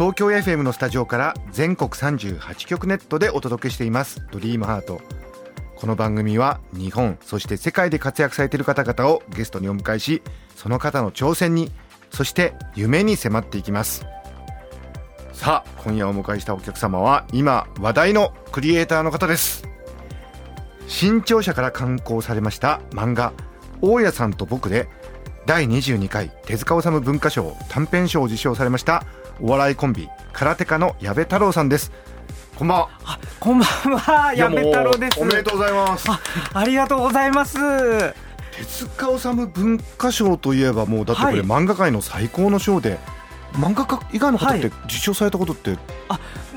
東京 FM のスタジオから全国38局ネットでお届けしています。ドリームハート。この番組は日本そして世界で活躍されている方々をゲストにお迎えしその方の挑戦にそして夢に迫っていきます。さあ今夜お迎えしたお客様は今話題のクリエイターの方です。新潮社から刊行されました漫画「大家さんと僕」で第22回手塚治虫文化賞短編賞を受賞されましたお笑いコンビ空手家の矢部太郎さんですこんばんはこんばんは、矢部太郎です。おめでとうございますあ、ありがとうございます。手塚治虫文化賞といえばもうだってこれはい漫画界の最高の賞で、漫画家以外の方ってはい受賞されたことって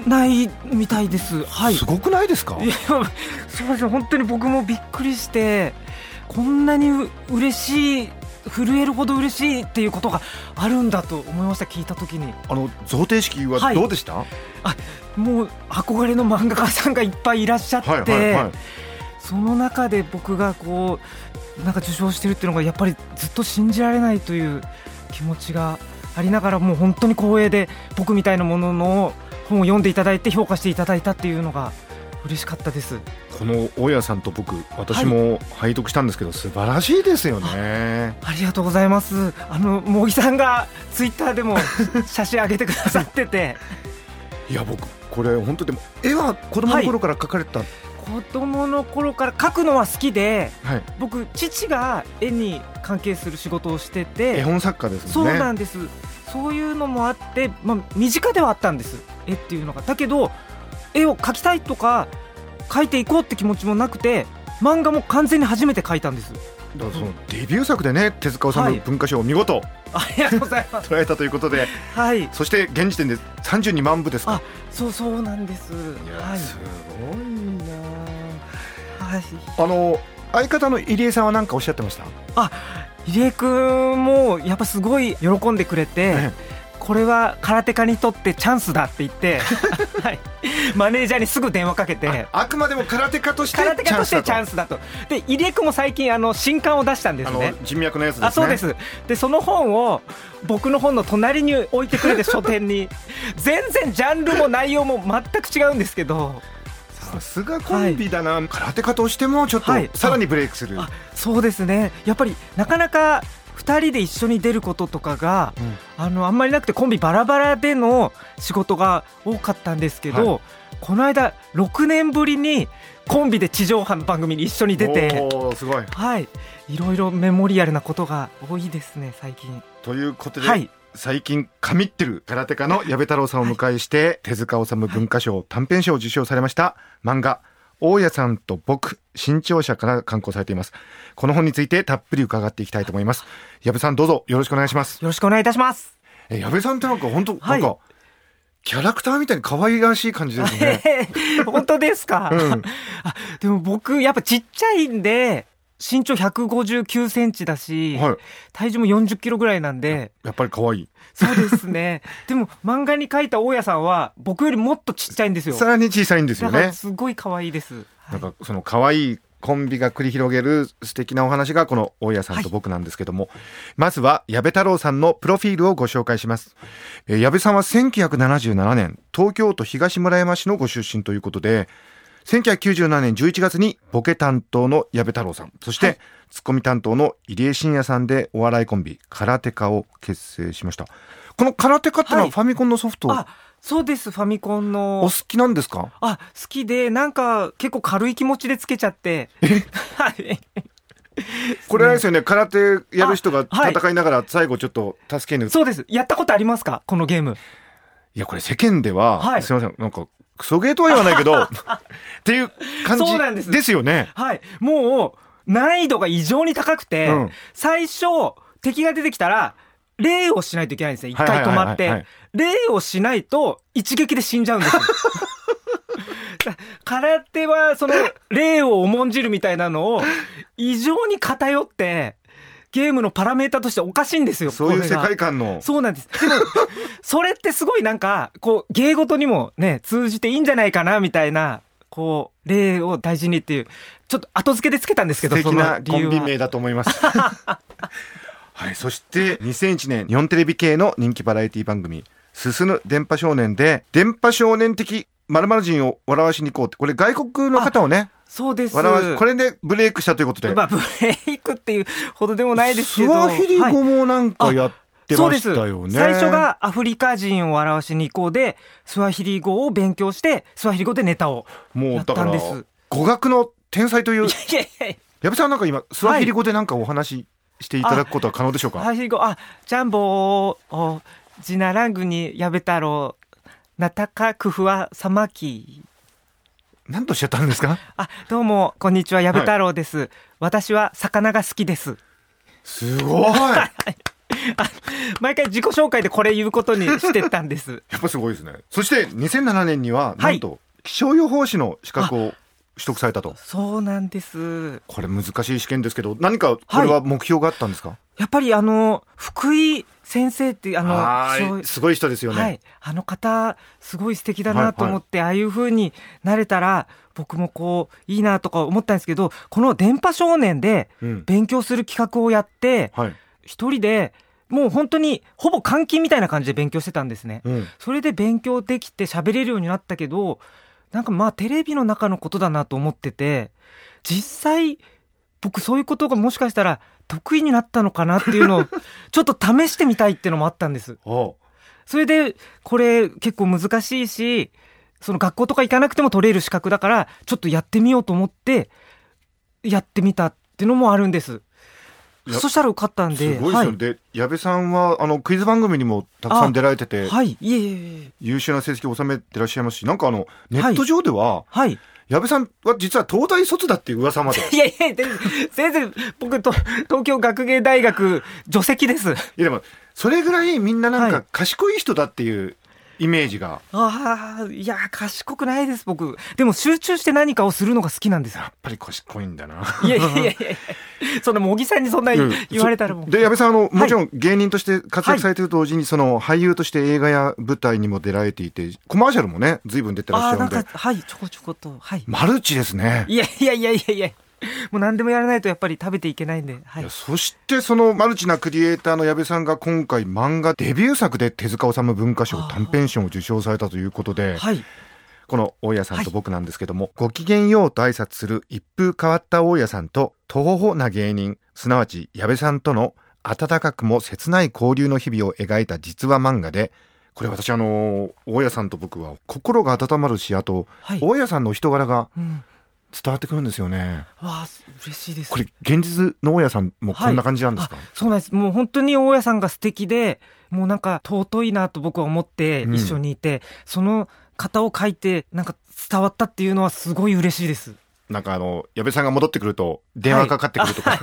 ないみたいです。はい。すごくないですか、いや、そうですね。本当に僕もびっくりして、こんなにう嬉しい。震えるほど嬉しいっていうことがあるんだと思いました聞いた時に。あの贈呈式ははい。どうでした、もう憧れの漫画家さんがいっぱいいらっしゃって、はいはいはい。その中で僕がこうなんか受賞してるっていうのがやっぱりずっと信じられないという気持ちがありながらもう本当に光栄で僕みたいなものの本を読んでいただいて評価していただいたっていうのが嬉しかったですこの大家さんと僕私も拝読したんですけど、素晴らしいですよね。ありがとうございます。あの茂木さんがツイッターでも 写真上げてくださってて。いや僕これ本当でも絵は子供の頃から描かれた、はい。子供の頃から描くのは好きで僕父が絵に関係する仕事をしてて。絵本作家ですね。うなんです。そういうのもあって、まあ、身近ではあったんです。絵っていうのが。だけど絵を描きたいとか描いていこうって気持ちもなくて漫画も完全に初めて描いたんです。だからそのデビュー作でね手塚治虫文化賞を見事ありがとうございます。捉えたということで、はい。そして現時点で32万部ですか。あそうそうなんです。はい。すごいな。はい。あの相方の入江さんは何かおっしゃってました？入江君もやっぱすごい喜んでくれて、えこれは空手家にとってチャンスだって言って、はい、マネージャーにすぐ電話かけて。あくまでも空手家として空手家と。してチャンススだと。で入江君も最近あの新刊を出したんですね。の人脈のやつですね。あそうです。でその本を僕の本の隣に置いてくれて書店に 全然ジャンルも内容も全く違うんですけど。さすがコンビだな、空手家としてもちょっとはい。さらにブレイクする、あそうですね。やっぱりなかなか2人で一緒に出ることとかが、うん。あのあんまりなくてコンビバラバラでの仕事が多かったんですけど、はこの間6年ぶりにコンビで地上波の番組に一緒に出て。すごい。はい。いろいろメモリアルなことが多いですね最近。ということで、はい。最近神ってる空手家の矢部太郎さんをお迎えして、手塚治虫文化賞短編賞を受賞されました漫画大家さんと僕新潮社から刊行されています。この本についてたっぷり伺っていきたいと思います。矢部さんどうぞよろしくお願いします。よろしくお願いいたします。え矢部さんってなんか本当、はい。なんかキャラクターみたいに可愛らしい感じですね。本当ですか、うん。あでも僕やっぱちっちゃいんで身長159センチだし、はい。体重も40キロぐらいなんで。やっぱり可愛い。そうですね。でも漫画に描いた大家さんは僕よりもっとちっちゃいんですよ。さらに小さいんですよね。すごい可愛いです、はい。なんかその可愛いコンビが繰り広げる素敵なお話がこの大家さんと僕なんですけども、まずは矢部太郎さんのプロフィールをご紹介します。えー矢部さんは1977年東京都東村山市のご出身ということで、1997年11月にボケ担当の矢部太郎さん、そして、はい。ツッコミ担当の入江信也さんでお笑いコンビ空手家を結成しました。この空手家ってのははい。ファミコンのソフト、あそうですファミコンおの好きなんですか？あ好きでなんか結構軽い気持ちでつけちゃって。はい。これあれですよね、空手やる人が戦いながら最後ちょっと助けに、そうです。やったことありますか？このゲーム。いや、これ世間では、はい。すみません、なんか、クソゲーとは言わないけど、っていう感そうなんですじですよね。はいもう難易度が異常に高くて、うん最初敵が出てきたら礼をしないといけないんですね。一回止まっはいはいはいはてい。礼をしないと一撃で死んじゃうんですよ。空手はその礼を重んじるみたいなのを異常に偏ってゲームのパラメータとしておかしいんですよ。そういう世界観のそうなんです。でも、それってすごいなんか、こう、芸事にもね、通じていいんじゃないかな、みたいな、こう、例を大事にっていう、ちょっと後付けでつけたんですけど、素敵なコンビ名だと思います。はい、そして2001年日本テレビ系の人気バラエティ番組「進む電波少年」で電波少年的〇〇人を笑わしに行こうってこれ外国の方をねそうです。笑わしこれでブレイクしたということで、まあ、ブレイクっていうほどでもないですけど。スワヒリはい語もなんかやってまそうですしたよね。最初がアフリカ人を表しに行こうで、スワヒリ語を勉強して、スワヒリ語でネタを。やったんです語学の天才といういやいやいや矢部さんなんか今スワヒリ語でなんかお話ししていただくことは可能でしょうか？スワヒリ語、あ、ジャンボを、ジナラングに矢部太郎、ナタカクフワサマキ。何とおっしゃったんですか？あ、どうも、こんにちは、矢部太郎です。私は魚が好きです。すごい。や毎回自己紹介でこれ言うことにしてったんです。っぱすごいですね。そして2007年にはなんと気象予報士の資格を取得されたと。そうなんです。これ難しい試験ですけど何かこれは目標があったんですか、やっぱりあの、福井先生って、あの、すごい人ですよね、はい。あの方、すごい素敵だなと思って、ああいう風になれたら、僕もこう、いいなとか思ったんですけど、この電波少年でうん。勉強する企画をやって、はい。一人で、もう本当に、ほぼ監禁みたいな感じで勉強してたんですね。うん、それで勉強できて喋れるようになったけど、なんかまあテレビの中のことだなと思ってて、実際、僕そういうことがもしかしたら得意になったのかなっていうのを、ちょっと試してみたいっていうのもあったんです。おそれで、これ結構難しいし、その学校とか行かなくても取れる資格だから、ちょっとやってみようと思って、やってみたっていうのもあるんです。そしたら受かったんで。すごいですよね、で矢部さんはあのクイズ番組にもたくさん出られてて、はい。はい。いえいえ。優秀な成績を収めてらっしゃいますしなんかあのネット上では、はい。矢部さんは実は東大卒だっていう噂まで いやいや、全然、全然僕と、東京学芸大学、除籍です。いやでもそれぐらいみんななんかはい賢い人だっていうイメージがああ、いや、賢くないです、僕。でも集中して何かをするのが好きなんですよや。っぱり賢いんだな。いやいやいやいやそんな茂木さんにそんな言言われたらもう。で矢部さんあのもちろん芸人として活躍されてると同時に、その俳優として映画や舞台にも出られていてコマーシャルもね随分出てらっしああ、ゃるでなんんか、はい、ちょこちょこと。はい。マルチですね。いやいやいやいやいや。もう何でもやらないとやっぱり食べていけないんで。はいいや。そしてそのマルチなクリエイターの矢部さんが今回漫画デビュー作で手塚治虫文化賞短編賞を受賞されたということではい。この大家さんと僕なんですけども、ごきげんようと挨拶する一風変わった大家さんと徒歩歩な芸人すなわち矢部さんとの温かくも切ない交流の日々を描いた実話漫画でこれ私あの大家さんと僕は心が温まるしあとはい。大家さんの人柄がうん。伝わってくるんですよね。わあ、嬉しいです。これ現実の大家さんもこんな感じなんですか、あそうなんです。もう本当に大家さんが素敵で、もうなんか尊いなと僕は思ってうん。一緒にいて、その方を書いてなんか伝わったっていうのはすごい嬉しいです。なんかあの矢部さんが戻ってくると電話かかってくるとか、はい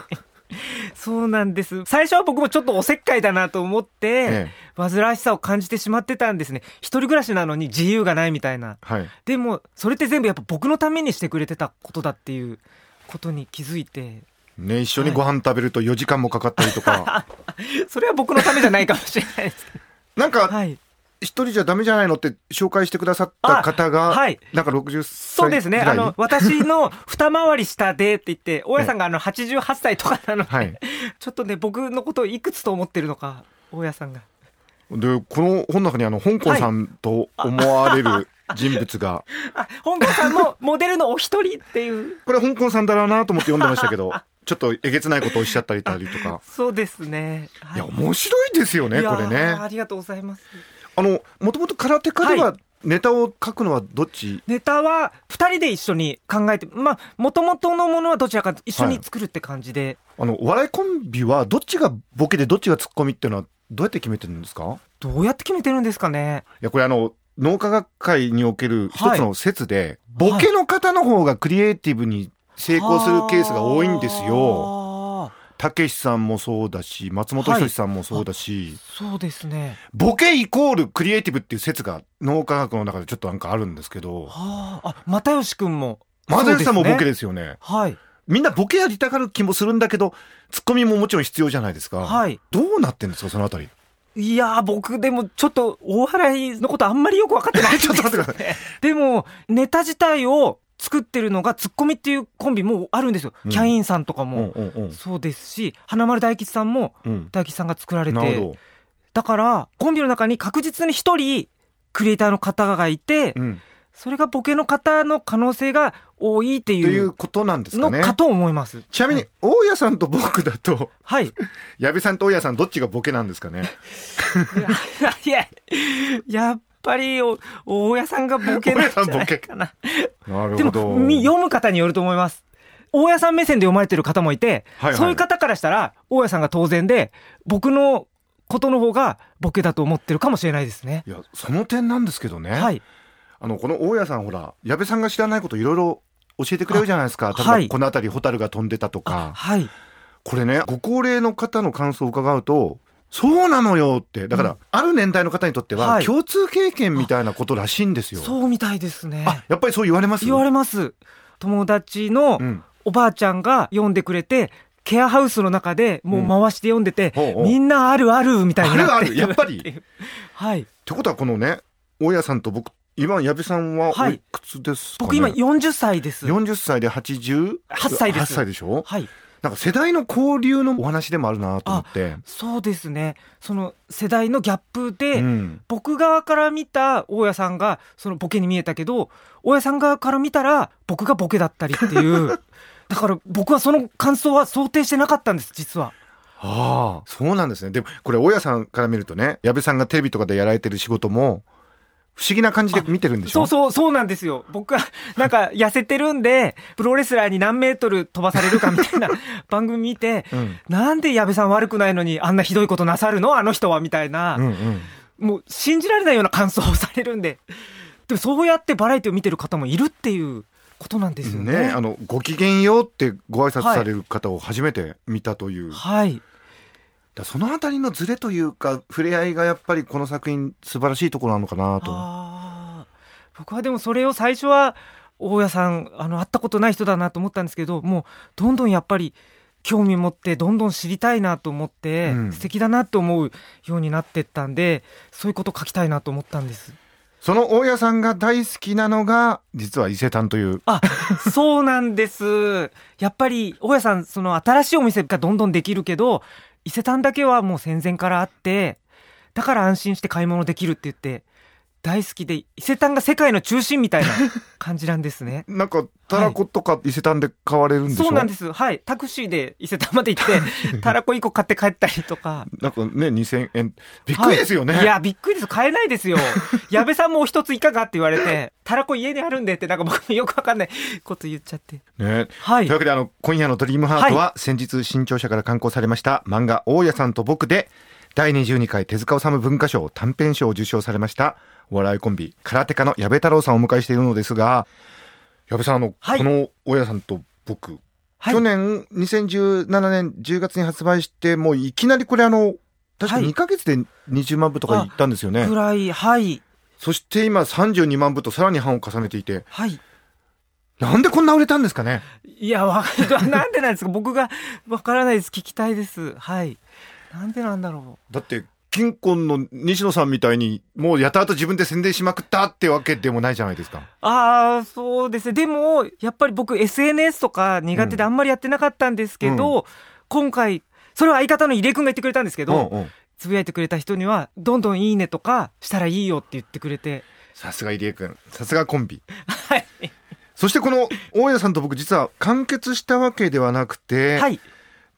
そうなんです。最初は僕もちょっとおせっかいだなと思って、ええ煩わしさを感じてしまってたんですね。一人暮らしなのに自由がないみたいな。はいでも、それって全部やっぱ僕のためにしてくれてたことだっていうことに気づいて、ね、一緒にご飯食べると4時間もかかったりとか、それは僕のためじゃないかもしれないですけなんど。かはい。一人じゃダメじゃないのって紹介してくださった方が、はい。なんか60歳そうですね。あの、私の 二回り下でって言って、大家さんがあの88歳とかなので、はい ちょっとね、僕のことをいくつと思ってるのか、大家さんが。でこの本の中にあの香港さんと思われる人物が、あ、本郷さんもモデルのお一人っていう。これ香港さんだろうなと思って読んでましたけどちょっとえげつないことをおっしゃったりたりとか。そうですね。はいや面白いですよねこれねありがとうございます。あのもともと空手家でははネタを書くのはどっち、ネタは二人で一緒に考えて、まあ、もともとのものはどちらか一緒に作るって感じで、あのお笑いコンビはどっちがボケでどっちがツッコミっていうのはどうやって決めてるんですか？どうやって決めてるんですかね。いやこれあの脳科学会における一つの説で、はいボケの方の方がクリエイティブに成功するケースが多いんですよ。よ。たけしさんもそうだし松本人志さんもそうだし、そうですね。ボケイコールクリエイティブっていう説が脳科学の中でちょっとなんかあるんですけど。はああ又吉くんも。又吉さんもボケでですよね。はい。みんなボケやりたがる気もするんだけどツッコミももちろん必要じゃないですか、はい。どうなってんですかそのあたり。いやー僕でもちょっと大笑いのことあんまりよく分かってないんです ちょっと待ってください。でもネタ自体を作ってるのがツッコミっていうコンビもあるんですよ、うん。キャインさんとかうんもうんうん。そうですし花丸大吉さんもうん。大吉さんが作られてなるほど、だからコンビの中に確実に一人クリエイターの方がいて、うん、それがボケの方の可能性が多いってといいううことなんですかね。のかと思います。ちなみに大家さんと僕だとはい。矢部さんと大家さんどっちがボケなんですかね？いや、やっぱりお大家さんがボケなんじゃないかな。でなるほど読む方によると思います。大家さん目線で読まれてる方もいて、はいはいそういう方からしたら大家さんが当然で僕のことの方がボケだと思ってるかもしれないですね。いやその点なんですけどね、はい。あのこの大家さんほら矢部さんが知らないこといろいろ教えてくれるじゃないですか例えば、はいこの辺りホタルが飛んでたとあかはい。これねご高齢の方の感想を伺うとそうなのよって。だから、うん。ある年代の方にとっては、はい。共通経験みたいなことらしいんですよ。そうみたいですね。あやっぱりそう言われます？言われます。友達のうん、おばあちゃんが読んでくれて、ケアハウスの中でもう回して読んでて、ほうほう。みんなあるあるみたいになあるある。やっぱり。はい。ってことはこのね大家さんと僕今矢部さんはおはい。いくつですか、ね？僕今40歳です。40歳で88 8歳です。歳でしょ？はい。なんか世代の交流のお話でもあるなと思って。そうですね。その世代のギャップで、うん僕側から見た大家さんがそのボケに見えたけど、大家さん側から見たら僕がボケだったりっていう。だから僕はその感想は想定してなかったんです、実は。ああ、そうなんですね。でも、これ、大家さんから見るとね、矢部さんがテレビとかでやられてる仕事も、不思議な感じで見てるんでしょ？そうそう、そうなんですよ。僕は、なんか、痩せてるんで、プロレスラーに何メートル飛ばされるかみたいな 番組見て、うん。なんで矢部さん悪くないのに、あんなひどいことなさるの？あの人は、みたいな、うんうん。もう信じられないような感想をされるんで。でも、そうやってバラエティを見てる方もいるっていうことなんですよね。ね、あの、ご機嫌ようってご挨拶される方を初めて見たという。はい。だそのあたりのズレというか、触れ合いがやっぱりこの作品素晴らしいところなのかなと。僕はでもそれを最初は大家さんあの会ったことない人だなと思ったんですけどもうどんどんやっぱり興味持ってどんどん知りたいなと思って、うん素敵だなと思うようになってったんでそういうこと書きたいなと思ったんですその大家さんが大好きなのが、実は伊勢丹という。あそうなんですやっぱり大家さんその新しいお店がどんどんできるけど伊勢丹だけはもう戦前からあってだから安心して買い物できるって言って大好きで伊勢丹が世界の中心みたいな感じなんですね。なんか、たらことか伊勢丹で買われるんでしょ、そうなんです。はい。タクシーで伊勢丹まで行ってたらこ1個買って帰ったりとか。なんかね、2000円。びっくりですよね。はい。いやびっくりです。買えないですよ。矢部さんもお一ついかがって言われてたらこ家にあるんでってなんか僕もよくわかんないこと言っちゃって。ね。はい。というわけであの今夜の「ドリームハートは先日新潮社から刊行されました漫画「大家さんと僕」で第22回手塚治虫文化賞短編賞を受賞されましたお笑いコンビ空手家の矢部太郎さんをお迎えしているのですが矢部さんあの、はい。この「大家さんと僕」はい。去年2017年10月に発売してもういきなりこれあの確かはい。2ヶ月で20万部とかいったんですよね、ぐらいはい。そして今32万部とさらに版を重ねていてはい。なんでこんな売れたんですかね？いやわなんでなんですか？僕がわからないです。聞きたいです。はいなんでなんだろうだって金婚の西野さんみたいにもうやたらと自分で宣伝しまくったってわけでもないじゃないですか。ああ、そうですね。でも、やっぱり僕 SNS とか苦手であんまりやってなかったんですけど、今回、それは相方の入江くんが言ってくれたんですけど、うんうんつぶやいてくれた人には、どんどんいいねとかしたらいいよって言ってくれて、さすが入江君さすがコンビ。はい。そしてこの大家さんと僕実は完結したわけではなくて、はい。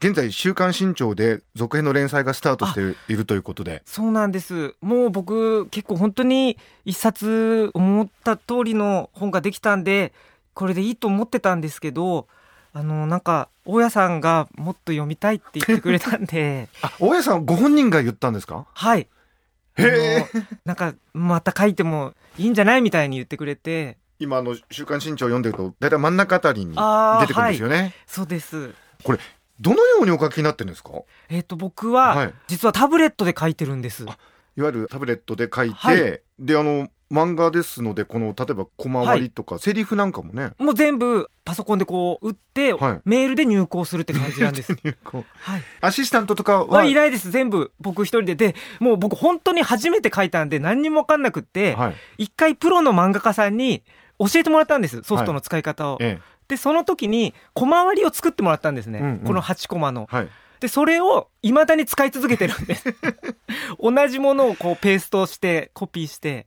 現在週刊新潮で続編の連載がスタートしているということで。そうなんです。もう僕、結構本当に一冊思った通りの本ができたんで、これでいいと思ってたんですけど、あの、なんか、大家さんがもっと読みたいって言ってくれたんで、あ、大家さんご本人が言ったんですか？はい。へえ。なんか、また書いてもいいんじゃないみたいに言ってくれて、今あの週刊新潮を読んでると大体真ん中あたりに出てくるんですよね。そうです。どのようにお書きになってるんですか？えっ、と僕は、はい実はタブレットで書いてるんです。あいわゆるタブレットで書いて、はいであの漫画ですのでこの例えば小回りとか、セリフなんかもねもう全部パソコンでこう打って、はいメールで入稿するって感じなんです。こうはい。アシスタントとかは？はいないです。全部僕一人で。で、もう僕本当に初めて書いたんで何にもわかんなくって、はい一回プロの漫画家さんに教えてもらったんです。ソフトの使い方を。えで、その時に小回りを作ってもらったんですね。うんうんこの8コマのえ。はいで、それを未だに使い続けてるんです。同じものをこうペーストして、コピーして。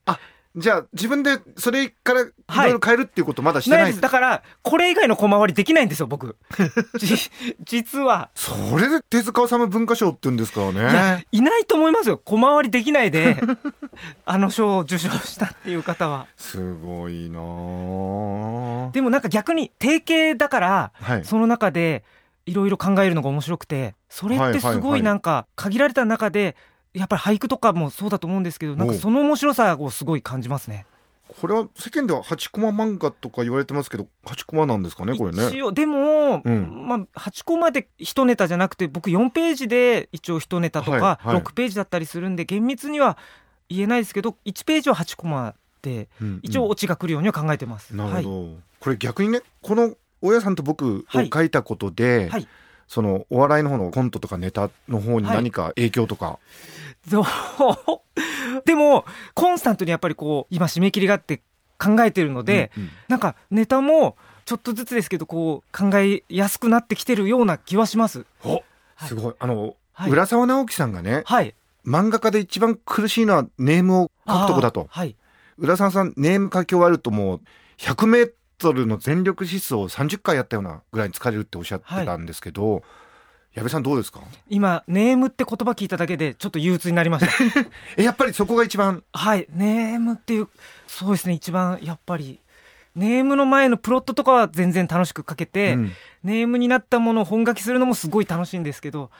じゃあ自分でそれからいはいろいろ変えるっていうことまだしてない？い、なです。だから、これ以外の小回りできないんですよ、僕。じ実は。それで手塚治虫文化賞って言うんですからいやね、いないと思いますよ。小回りできないで、あの賞を受賞したっていう方は。すごいなあ。でもなんか逆に定型だから、はい。その中でいろいろ考えるのが面白くて、それってすはいはいはいごいなんか限られた中で、やっぱり俳句とかもそうだと思うんですけど、なんかその面白さをすごい感じますね。これは世間では8コマ漫画とか言われてますけど8コマなんですかねこれね。一応、でも、うん。まあ、8個まで一ネタじゃなくて、僕4ページで一応一ネタとか、はいはい。6ページだったりするんで、厳密には言えないですけど、1ページは8コマで、うん一応オチが来るようには考えてます。なるほど、はい。これ逆にねこの大家さんと僕をはい。書いたことで、はい。そのお笑いの方のコントとかネタの方にはい。何か影響とか、そう？でも、コンスタントにやっぱりこう、今締め切りがあって考えてるので、うんうん。なんかネタもちょっとずつですけど、こう考えやすくなってきてるような気はします。おはい。すごい。あの、はい。浦沢直樹さんがねはい。漫画家で一番苦しいのはネームを書くとこだとはい。浦沢さんネーム書き終わるともう100メートルの全力疾走を30回やったようなぐらいに疲れるっておっしゃってたんですけど、矢部さんどうですか？今、ネームって言葉聞いただけでちょっと憂鬱になりました。えやっぱりそこが一番？はい。ネームっていう、そうですね、一番やっぱり、ネームの前のプロットとかは全然楽しく書けて、うんネームになったものを本書きするのもすごい楽しいんですけど、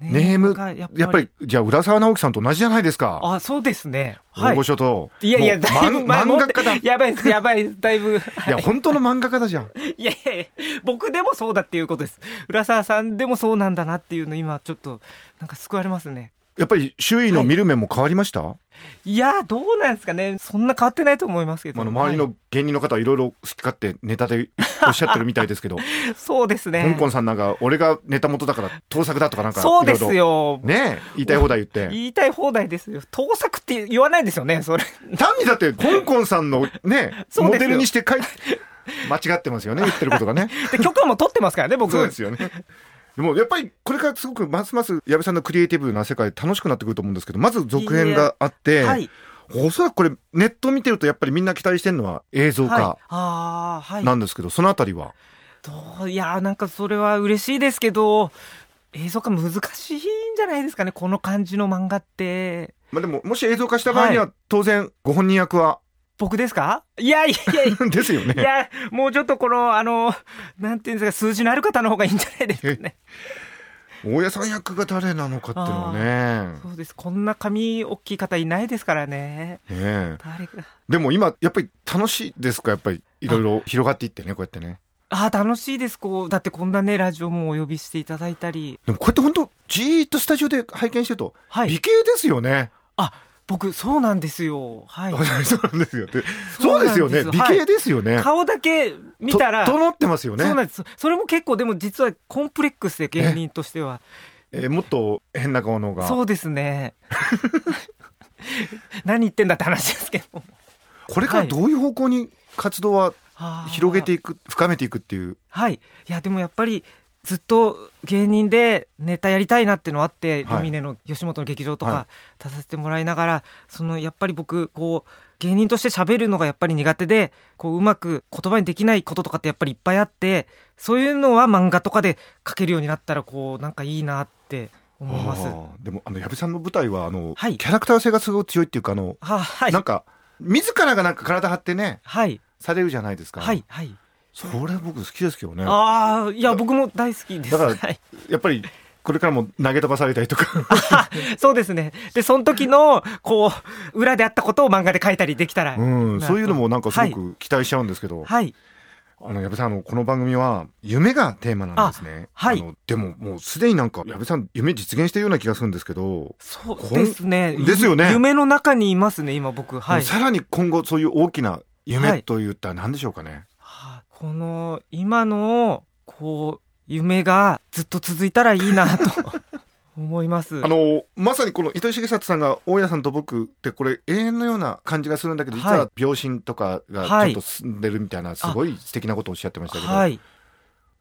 ネームがやっぱりじゃあ浦沢直樹さんと同じじゃないですかあ、そうですね。大御所と、いやいや、だいぶ、漫漫画家だいやばいです、やばいだいぶ。や本当の漫画家だじゃんいやいや僕でもそうだっていうことです。浦沢さんでもそうなんだなっていうの今ちょっと、なんか救われますね。やっぱり周囲の見る目も変わりました、いや、どうなんですかね。そんな変わってないと思いますけど。あの周りはの芸人の方はいろいろ好き勝手ネタでおっしゃってるみたいですけど、い そうですね。香港さんなんか俺がネタ元だから盗作だとかなんかそうですよ。ろねえ言いたい放題言って言いたい放題ですよ。盗作って言わないですよね、それ。単にだって香港さんのね モデルにして書い間違ってますよね言ってることがね で、許可も取ってますからね、僕。そうですよねでもやっぱりこれからすごくますます矢部さんのクリエイティブな世界楽しくなってくると思うんですけどまず続編があって、はい。おそらくこれネット見てるとやっぱりみんな期待してるのは映像はい。化。なんですけど、そのあたりはどういやーなんかそれは嬉しいですけど映像化難しいんじゃないですかねこの感じの漫画ってまあでももし映像化した場合には、は当然ご本人役は僕ですか？いやいやいや。ですよね。いやもうちょっとこのあのなんていうんですか数字のある方の方がいいんじゃないですかね。大家さん役が誰なのかっていうのはね。そうです。こんな髪大きい方いないですからね。ねえ。誰かでも今やっぱり楽しいですか？やっぱりいろいろ広がっていってねこうやってね。あー楽しいです。こうだってこんなねラジオもお呼びしていただいたり。でもこうやって本当じーっとスタジオで拝見してると、はい。美形ですよね。あ僕そうなんですよ。はい。そうなんですよ。ってそそうですよね。美形ですよね、顔だけ見たらと整ってますよね。そうなんです。それも結構でも実はコンプレックスで芸人としては。えーもっと変な顔の方が。そうですね。何言ってんだって話ですけどこれからどういう方向に活動は広げていいく深めていくっていう。はい。いやでもやっぱりずっと芸人でネタやりたいなっていうのあって、はい。ルミネの吉本の劇場とはか出させてもらいながら、そのやっぱり僕こう芸人として喋るのがやっぱり苦手でこううまく言葉にできないこととかってやっぱりいっぱいあってそういうのは漫画とかで書けるようになったらこうなんかいいなって思います。でもあの矢部さんの舞台はあの、はい。キャラクター性がすごい強いっていうかあの、ははい。なんか自らがなんか体張ってねはい。されるじゃないですか、はいはい。それ僕好きですけどね。ああいや僕も大好きです。だからはい。やっぱりこれからも投げ飛ばされたりとか。そうですね。で、その時の、こう、裏であったことを漫画で書いたりできたら。うん、なそういうのもなんかすごはい。く期待しちゃうんですけど、はい。あの矢部さんあのこの番組は夢がテーマなんですね。あはい。のでももうすでになんか矢部さん夢実現してるような気がするんですけど、そうですね。ですよね。ゆ夢の中にいますね今僕。はい。さらに今後そういう大きなは夢い。といったら何でしょうかね。はあこの今のこう夢がずっと続いたらいいなと 思います。あのまさにこの糸井重里さんが大家さんと僕ってこれ永遠のような感じがするんだけど、実ははい病心とかがちはい。ょっと進んでるみたいなすごい素敵なことをおっしゃってましたけど、はい。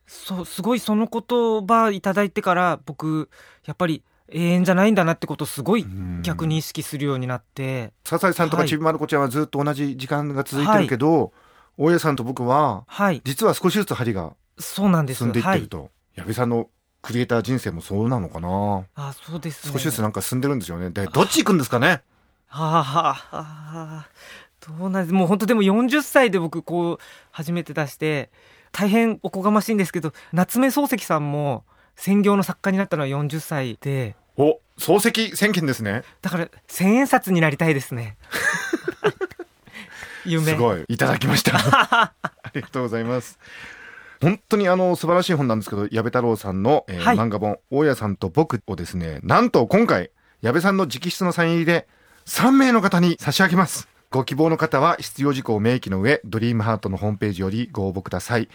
そうすごいその言葉いただいてから僕やっぱり永遠じゃないんだなってことをすごいうん。逆に意識するようになって、笹井さんとかはい。ちびまる子ちゃんはずっと同じ時間が続いてるけど、大家さんと僕ははい。実は少しずつ針がそうなんです。進んでいっはいてると、矢部さんのクリエイター人生もそうなのかな。あそうですね。少しずつなんか進んでるんですよね。でどっち行くんですかね？はあ、はあはあ、どうなんです。もう本当でも40歳で僕こう初めて出して大変おこがましいんですけど夏目漱石さんも専業の作家になったのは40歳で。お漱石宣言ですね。だから千円札になりたいですね 夢。すごい。いただきました。ありがとうございます。本当にあの素晴らしい本なんですけど矢部太郎さんの、えーはい。漫画本「大家さんと僕」をですねなんと今回矢部さんの直筆のサイン入りで3名の方に差し上げます。ご希望の方は必要事項を明記の上ドリームハートのホームページよりご応募ください。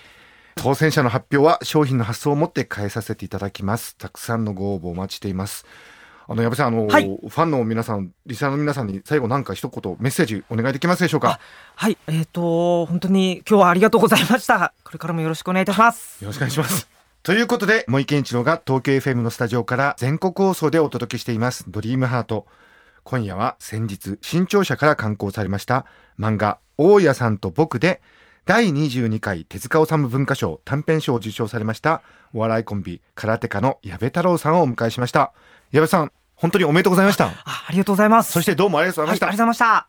当選者の発表は商品の発送をもって返させていただきます。たくさんのご応募お待ちしていますあの矢部さんあの、はいファンの皆さんリスナーの皆さんに最後なんか一言メッセージお願いできますでしょうか？はいえっ、と本当に今日はありがとうございましたこれからもよろしくお願いいたしますよろしくお願いします。ということで、森健一郎が東京 FM のスタジオから全国放送でお届けしています、ドリームハート。今夜は先日、新潮社から刊行されました漫画、大家さんと僕で、第22回手塚治虫文化賞短編賞を受賞されました、お笑いコンビ、空手家の矢部太郎さんをお迎えしました。矢部さん、本当におめでとうございました。あありがとうございますそしてどうもありがとうございました。はい、ありがとうございました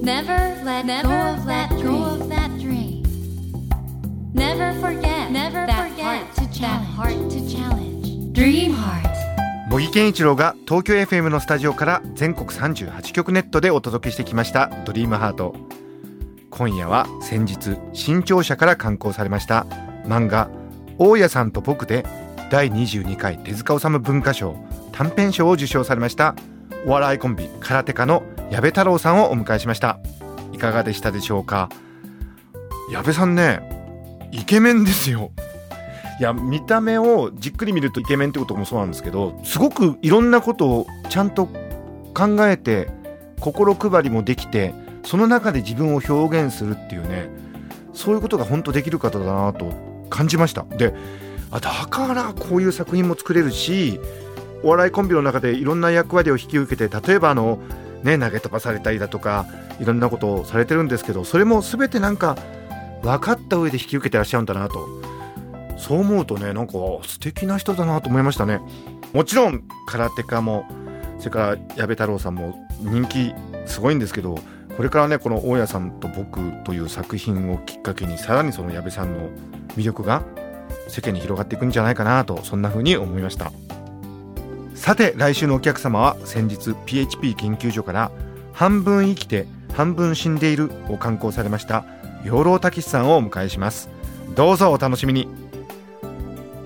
Never let go of that dream. Never forget Never that forget heart to that challenge. heart to challenge. Dream Heart. 茂木健一郎が東京 FM のスタジオから全国38局ネットでお届けしてきました「ドリームハート今夜は先日新潮社から刊行されました漫画「大家さんと僕」で第22回手塚治虫文化賞短編賞を受賞されましたお笑いコンビ空手家の矢部太郎さんをお迎えしましたいかがでしたでしょうか矢部さんねイケメンですよいや見た目をじっくり見るとイケメンってこともそうなんですけどすごくいろんなことをちゃんと考えて心配りもできてその中で自分を表現するっていうねそういうことが本当できる方だなと感じました。であだからこういう作品も作れるしお笑いコンビの中でいろんな役割を引き受けて例えばあのね投げ飛ばされたりだとかいろんなことをされてるんですけどそれも全てなんか分かった上で引き受けてらっしゃるんだなと。そう思うとねなんか素敵な人だなと思いましたね。もちろん空手家もそれから矢部太郎さんも人気すごいんですけどこれからねこの大家さんと僕という作品をきっかけにさらにその矢部さんの魅力が世間に広がっていくんじゃないかなとそんな風に思いました。さて来週のお客様は先日 PHP 研究所から「半分生きて半分死んでいる」を刊行されました養老たけしさんをお迎えします。どうぞお楽しみに。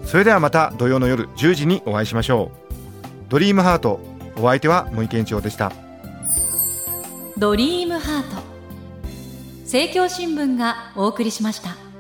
それではまた土曜の夜10時にお会いしましょう。ドリームハートお相手は森健一郎でした。ドリームハート。政教新聞がお送りしました。